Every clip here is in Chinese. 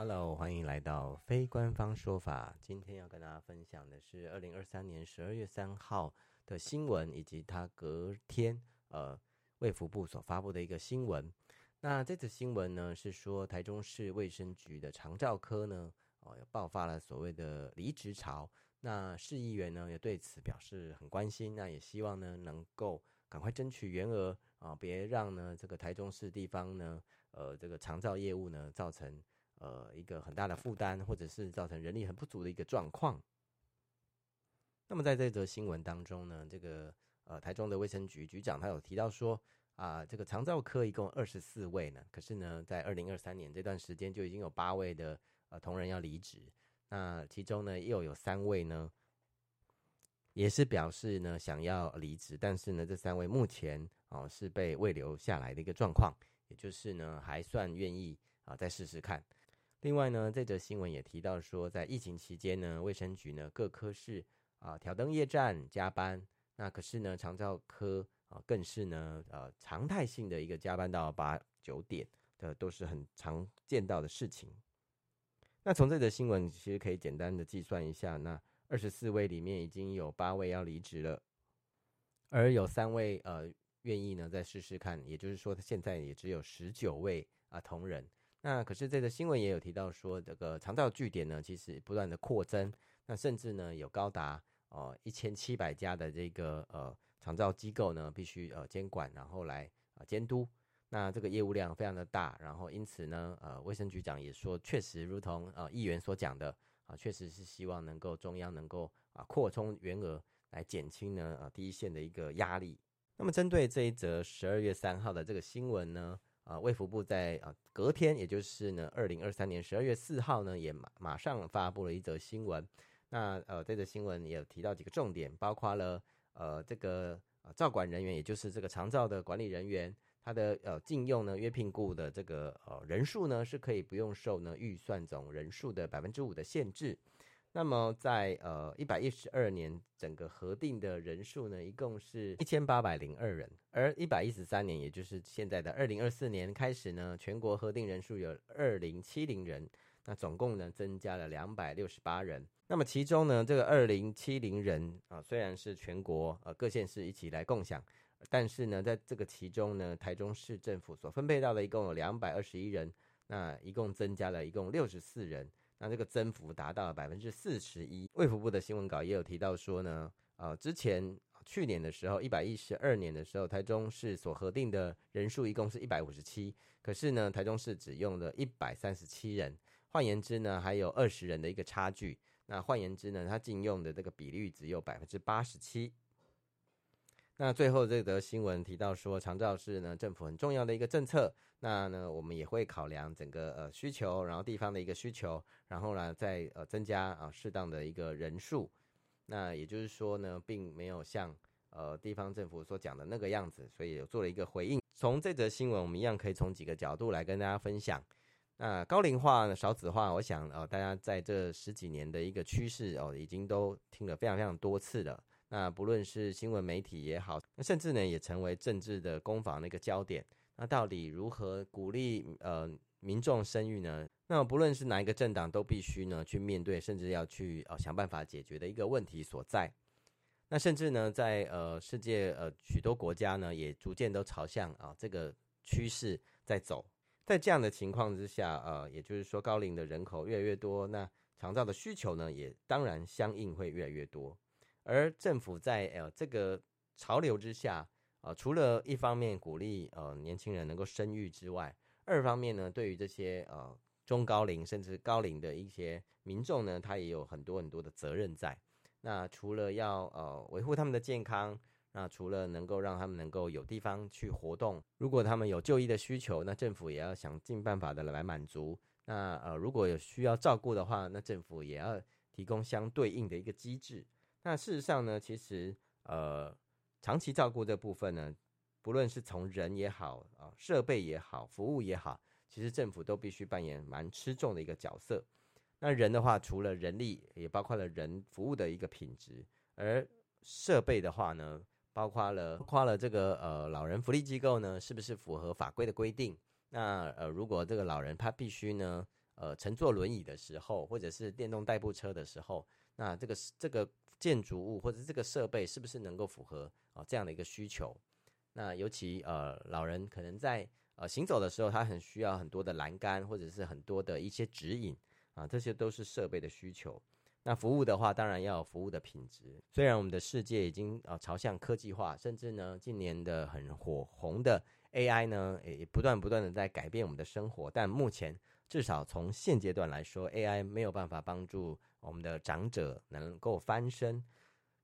Hello，欢迎来到非官方说法。今天要跟大家分享的是二零二三年十二月三号的新闻，以及他隔天呃卫福部所发布的一个新闻。那这次新闻呢是说台中市卫生局的长照科呢哦爆发了所谓的离职潮。那市议员呢也对此表示很关心，那也希望呢能够赶快争取员额啊，别让呢这个台中市地方呢呃这个长照业务呢造成。呃，一个很大的负担，或者是造成人力很不足的一个状况。那么在这则新闻当中呢，这个呃台中的卫生局局长他有提到说啊，这个肠照科一共二十四位呢，可是呢，在二零二三年这段时间就已经有八位的呃同仁要离职，那其中呢又有三位呢，也是表示呢想要离职，但是呢这三位目前哦、是被未留下来的一个状况，也就是呢还算愿意啊、再试试看。另外呢，这则新闻也提到说，在疫情期间呢，卫生局呢各科室啊挑灯夜战加班，那可是呢长照科啊更是呢呃常态性的一个加班到八九点的都是很常见到的事情。那从这则新闻其实可以简单的计算一下，那二十四位里面已经有八位要离职了，而有三位呃愿意呢再试试看，也就是说他现在也只有十九位啊同仁。那可是这个新闻也有提到说，这个长照据点呢，其实不断的扩增，那甚至呢有高达呃一千七百家的这个呃长照机构呢，必须呃监管，然后来呃监督。那这个业务量非常的大，然后因此呢，呃卫生局长也说，确实如同呃议员所讲的啊，确实是希望能够中央能够啊扩充员额，来减轻呢呃第一线的一个压力。那么针对这一则十二月三号的这个新闻呢，啊，卫福部在啊隔天，也就是呢二零二三年十二月四号呢，也马马上发布了一则新闻。那呃，这则新闻也提到几个重点，包括了呃这个呃照管人员，也就是这个长照的管理人员，他的呃禁用呢约聘雇的这个呃人数呢是可以不用受呢预算总人数的百分之五的限制。那么在呃一百一十二年，整个核定的人数呢，一共是一千八百零二人，而一百一十三年，也就是现在的二零二四年开始呢，全国核定人数有二零七零人，那总共呢增加了两百六十八人。那么其中呢，这个二零七零人啊，虽然是全国呃各县市一起来共享，但是呢，在这个其中呢，台中市政府所分配到的一共有两百二十一人，那一共增加了一共六十四人。那这个增幅达到了百分之四十一。卫福部的新闻稿也有提到说呢，呃，之前去年的时候，一百一十二年的时候，台中市所核定的人数一共是一百五十七，可是呢，台中市只用了一百三十七人，换言之呢，还有二十人的一个差距。那换言之呢，它净用的这个比率只有百分之八十七。那最后这则新闻提到说，长照是呢政府很重要的一个政策。那呢，我们也会考量整个呃需求，然后地方的一个需求，然后呢再呃增加啊适当的一个人数。那也就是说呢，并没有像呃地方政府所讲的那个样子，所以有做了一个回应。从这则新闻，我们一样可以从几个角度来跟大家分享。那高龄化、少子化，我想呃大家在这十几年的一个趋势哦，已经都听了非常非常多次了。那不论是新闻媒体也好，那甚至呢也成为政治的攻防的一个焦点。那到底如何鼓励呃民众生育呢？那不论是哪一个政党，都必须呢去面对，甚至要去呃想办法解决的一个问题所在。那甚至呢，在呃世界呃许多国家呢，也逐渐都朝向啊、这个趋势在走。在这样的情况之下，呃，也就是说高龄的人口越来越多，那长照的需求呢，也当然相应会越来越多。而政府在呃这个潮流之下，呃，除了一方面鼓励呃年轻人能够生育之外，二方面呢，对于这些呃中高龄甚至高龄的一些民众呢，他也有很多很多的责任在。那除了要呃维护他们的健康，那除了能够让他们能够有地方去活动，如果他们有就医的需求，那政府也要想尽办法的来满足。那呃如果有需要照顾的话，那政府也要提供相对应的一个机制。那事实上呢，其实呃，长期照顾这部分呢，不论是从人也好啊，设备也好，服务也好，其实政府都必须扮演蛮吃重的一个角色。那人的话，除了人力，也包括了人服务的一个品质；而设备的话呢，包括了包括了这个呃老人福利机构呢，是不是符合法规的规定？那呃，如果这个老人他必须呢，呃乘坐轮椅的时候，或者是电动代步车的时候，那这个这个建筑物或者这个设备是不是能够符合啊、这样的一个需求？那尤其呃老人可能在呃行走的时候，他很需要很多的栏杆或者是很多的一些指引啊，这些都是设备的需求。那服务的话，当然要有服务的品质。虽然我们的世界已经呃朝向科技化，甚至呢近年的很火红的 AI 呢，也不断不断的在改变我们的生活。但目前至少从现阶段来说，AI 没有办法帮助我们的长者能够翻身。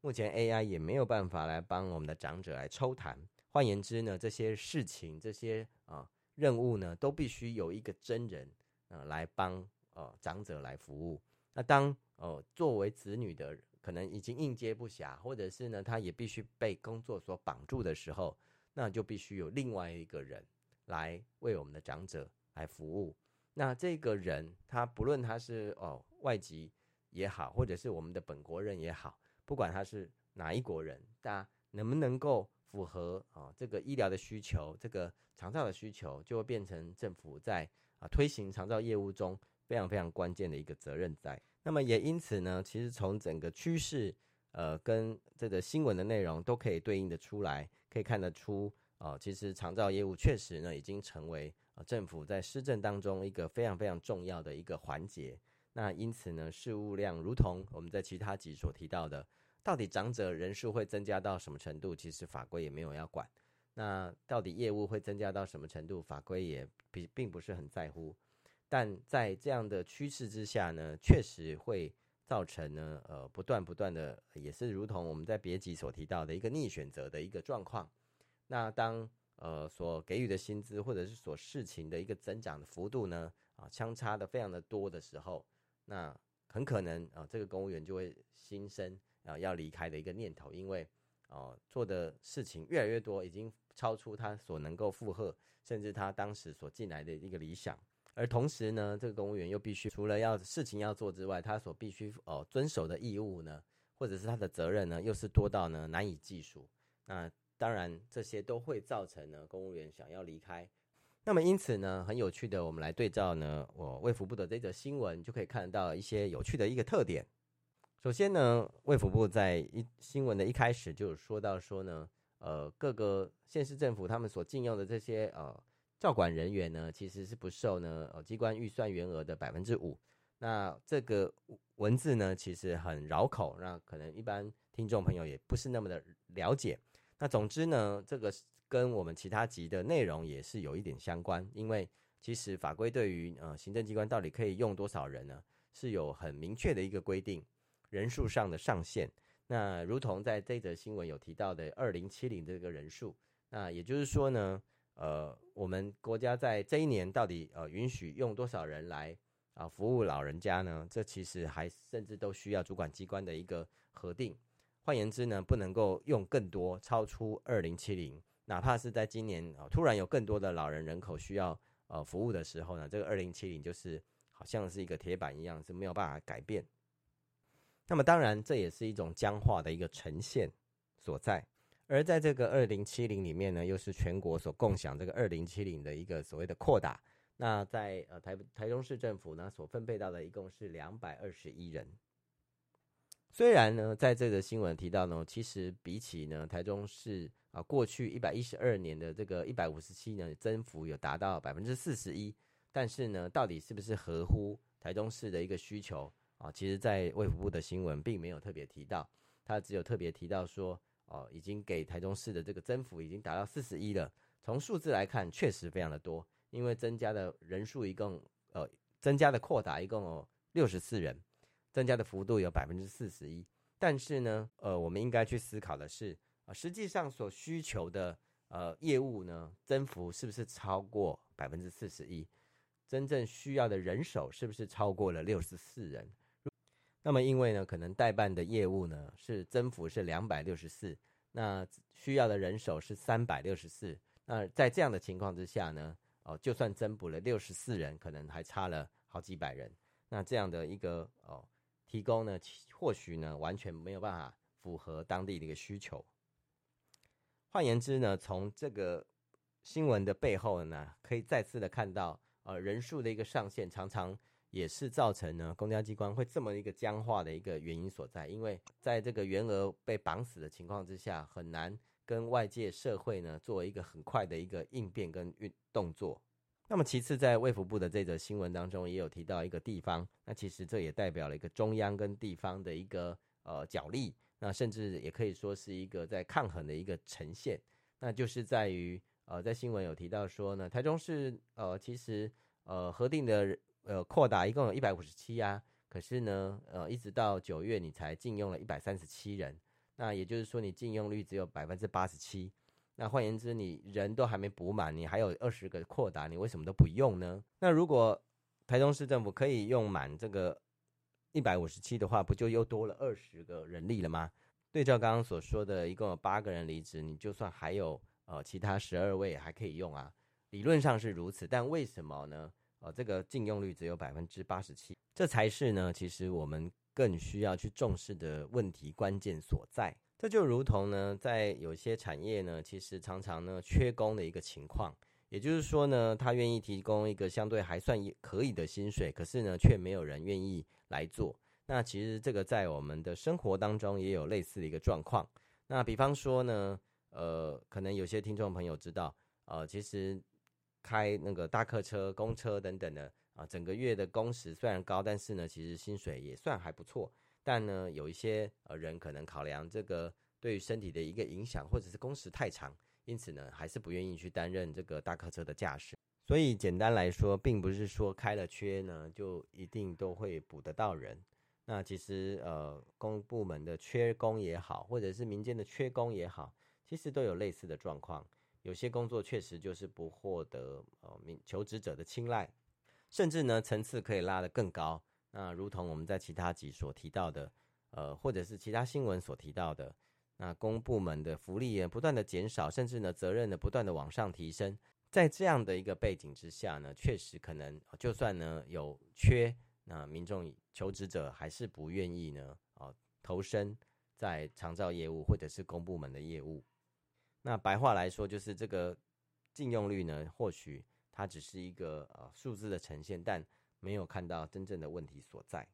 目前 AI 也没有办法来帮我们的长者来抽痰。换言之呢，这些事情、这些啊、任务呢，都必须有一个真人呃来帮呃长者来服务。那当呃作为子女的可能已经应接不暇，或者是呢他也必须被工作所绑住的时候，那就必须有另外一个人来为我们的长者来服务。那这个人他不论他是哦外籍也好，或者是我们的本国人也好，不管他是哪一国人，大家能不能够符合啊、这个医疗的需求，这个长照的需求，就会变成政府在啊推行长照业务中。非常非常关键的一个责任在，那么也因此呢，其实从整个趋势，呃，跟这个新闻的内容都可以对应的出来，可以看得出，哦、呃，其实长照业务确实呢，已经成为、呃、政府在施政当中一个非常非常重要的一个环节。那因此呢，事务量如同我们在其他集所提到的，到底长者人数会增加到什么程度，其实法规也没有要管。那到底业务会增加到什么程度，法规也并并不是很在乎。但在这样的趋势之下呢，确实会造成呢，呃，不断不断的，也是如同我们在别集所提到的一个逆选择的一个状况。那当呃所给予的薪资或者是所事情的一个增长的幅度呢，啊，相差的非常的多的时候，那很可能啊，这个公务员就会心生啊要离开的一个念头，因为哦做的事情越来越多，已经超出他所能够负荷，甚至他当时所进来的一个理想。而同时呢，这个公务员又必须除了要事情要做之外，他所必须哦遵守的义务呢，或者是他的责任呢，又是多到呢难以计数。那当然，这些都会造成呢公务员想要离开。那么因此呢，很有趣的，我们来对照呢，我卫福部的这则新闻，就可以看到一些有趣的一个特点。首先呢，卫福部在一新闻的一开始就有说到说呢，呃，各个县市政府他们所禁用的这些呃。照管人员呢，其实是不受呢呃机关预算员额的百分之五。那这个文字呢，其实很绕口，那可能一般听众朋友也不是那么的了解。那总之呢，这个跟我们其他集的内容也是有一点相关，因为其实法规对于呃行政机关到底可以用多少人呢，是有很明确的一个规定，人数上的上限。那如同在这则新闻有提到的二零七零这个人数，那也就是说呢。呃，我们国家在这一年到底呃允许用多少人来啊、服务老人家呢？这其实还甚至都需要主管机关的一个核定。换言之呢，不能够用更多，超出二零七零。哪怕是在今年啊、突然有更多的老人人口需要呃服务的时候呢，这个二零七零就是好像是一个铁板一样，是没有办法改变。那么当然，这也是一种僵化的一个呈现所在。而在这个二零七零里面呢，又是全国所共享这个二零七零的一个所谓的扩大。那在呃台台中市政府呢，所分配到的一共是两百二十一人。虽然呢，在这个新闻提到呢，其实比起呢台中市啊过去一百一十二年的这个一百五十七呢，增幅有达到百分之四十一。但是呢，到底是不是合乎台中市的一个需求啊？其实，在卫福部的新闻并没有特别提到，他只有特别提到说。哦，已经给台中市的这个增幅已经达到四十一了。从数字来看，确实非常的多，因为增加的人数一共，呃，增加的扩大一共有六十四人，增加的幅度有百分之四十一。但是呢，呃，我们应该去思考的是，啊、实际上所需求的呃业务呢，增幅是不是超过百分之四十一？真正需要的人手是不是超过了六十四人？那么，因为呢，可能代办的业务呢是增幅是两百六十四，那需要的人手是三百六十四。那在这样的情况之下呢，哦，就算增补了六十四人，可能还差了好几百人。那这样的一个哦提供呢，或许呢完全没有办法符合当地的一个需求。换言之呢，从这个新闻的背后呢，可以再次的看到，呃，人数的一个上限常常。也是造成呢公家机关会这么一个僵化的一个原因所在。因为在这个员额被绑死的情况之下，很难跟外界社会呢做一个很快的一个应变跟运动作。那么其次，在卫福部的这则新闻当中，也有提到一个地方，那其实这也代表了一个中央跟地方的一个呃角力，那甚至也可以说是一个在抗衡的一个呈现，那就是在于呃在新闻有提到说呢，台中市呃其实呃核定的呃扩大一共有一百五十七啊，可是呢呃一直到九月你才禁用了一百三十七人，那也就是说你禁用率只有百分之八十七。那换言之，你人都还没补满，你还有二十个扩大，你为什么都不用呢？那如果台中市政府可以用满这个一百五十七的话，不就又多了二十个人力了吗？对照刚刚所说的，一共有八个人离职，你就算还有呃其他十二位还可以用啊，理论上是如此，但为什么呢？呃，这个禁用率只有百分之八十七，这才是呢，其实我们更需要去重视的问题关键所在。这就如同呢，在有些产业呢，其实常常呢缺工的一个情况，也就是说呢，他愿意提供一个相对还算可以的薪水，可是呢，却没有人愿意来做。那其实这个在我们的生活当中也有类似的一个状况。那比方说呢，呃，可能有些听众朋友知道，呃，其实开那个大客车、公车等等的啊，整个月的工时虽然高，但是呢，其实薪水也算还不错。但呢，有一些呃人可能考量这个对于身体的一个影响，或者是工时太长，因此呢，还是不愿意去担任这个大客车的驾驶。所以简单来说，并不是说开了缺呢，就一定都会补得到人。那其实呃，公部门的缺工也好，或者是民间的缺工也好，其实都有类似的状况。有些工作确实就是不获得呃民求职者的青睐，甚至呢，层次可以拉得更高。那如同我们在其他集所提到的，呃，或者是其他新闻所提到的，那公部门的福利也不断的减少，甚至呢责任呢不断的往上提升，在这样的一个背景之下呢，确实可能就算呢有缺，那民众求职者还是不愿意呢，啊，投身在长照业务或者是公部门的业务。那白话来说，就是这个禁用率呢，或许它只是一个呃数字的呈现，但没有看到真正的问题所在。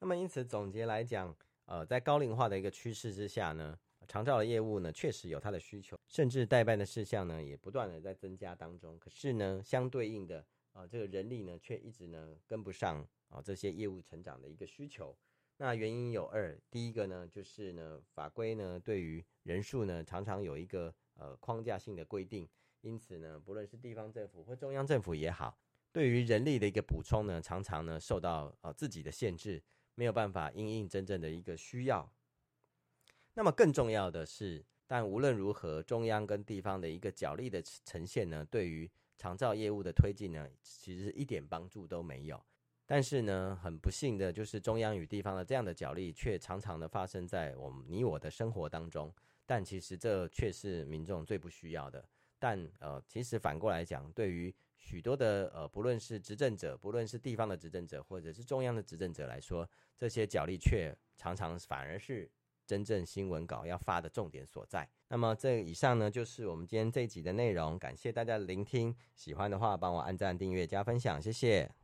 那么，因此总结来讲，呃，在高龄化的一个趋势之下呢，长照的业务呢确实有它的需求，甚至代办的事项呢也不断的在增加当中。可是呢，相对应的啊、呃，这个人力呢却一直呢跟不上啊、这些业务成长的一个需求。那原因有二，第一个呢就是呢法规呢对于人数呢常常有一个呃框架性的规定，因此呢不论是地方政府或中央政府也好。对于人力的一个补充呢，常常呢受到呃自己的限制，没有办法因应真正的一个需要。那么更重要的是，但无论如何，中央跟地方的一个角力的呈现呢，对于长照业务的推进呢，其实一点帮助都没有。但是呢，很不幸的就是中央与地方的这样的角力，却常常的发生在我们你我的生活当中。但其实这却是民众最不需要的。但呃，其实反过来讲，对于许多的呃，不论是执政者，不论是地方的执政者，或者是中央的执政者来说，这些角力却常常反而是真正新闻稿要发的重点所在。那么这以上呢，就是我们今天这一集的内容。感谢大家的聆听，喜欢的话帮我按赞、订阅、加分享，谢谢。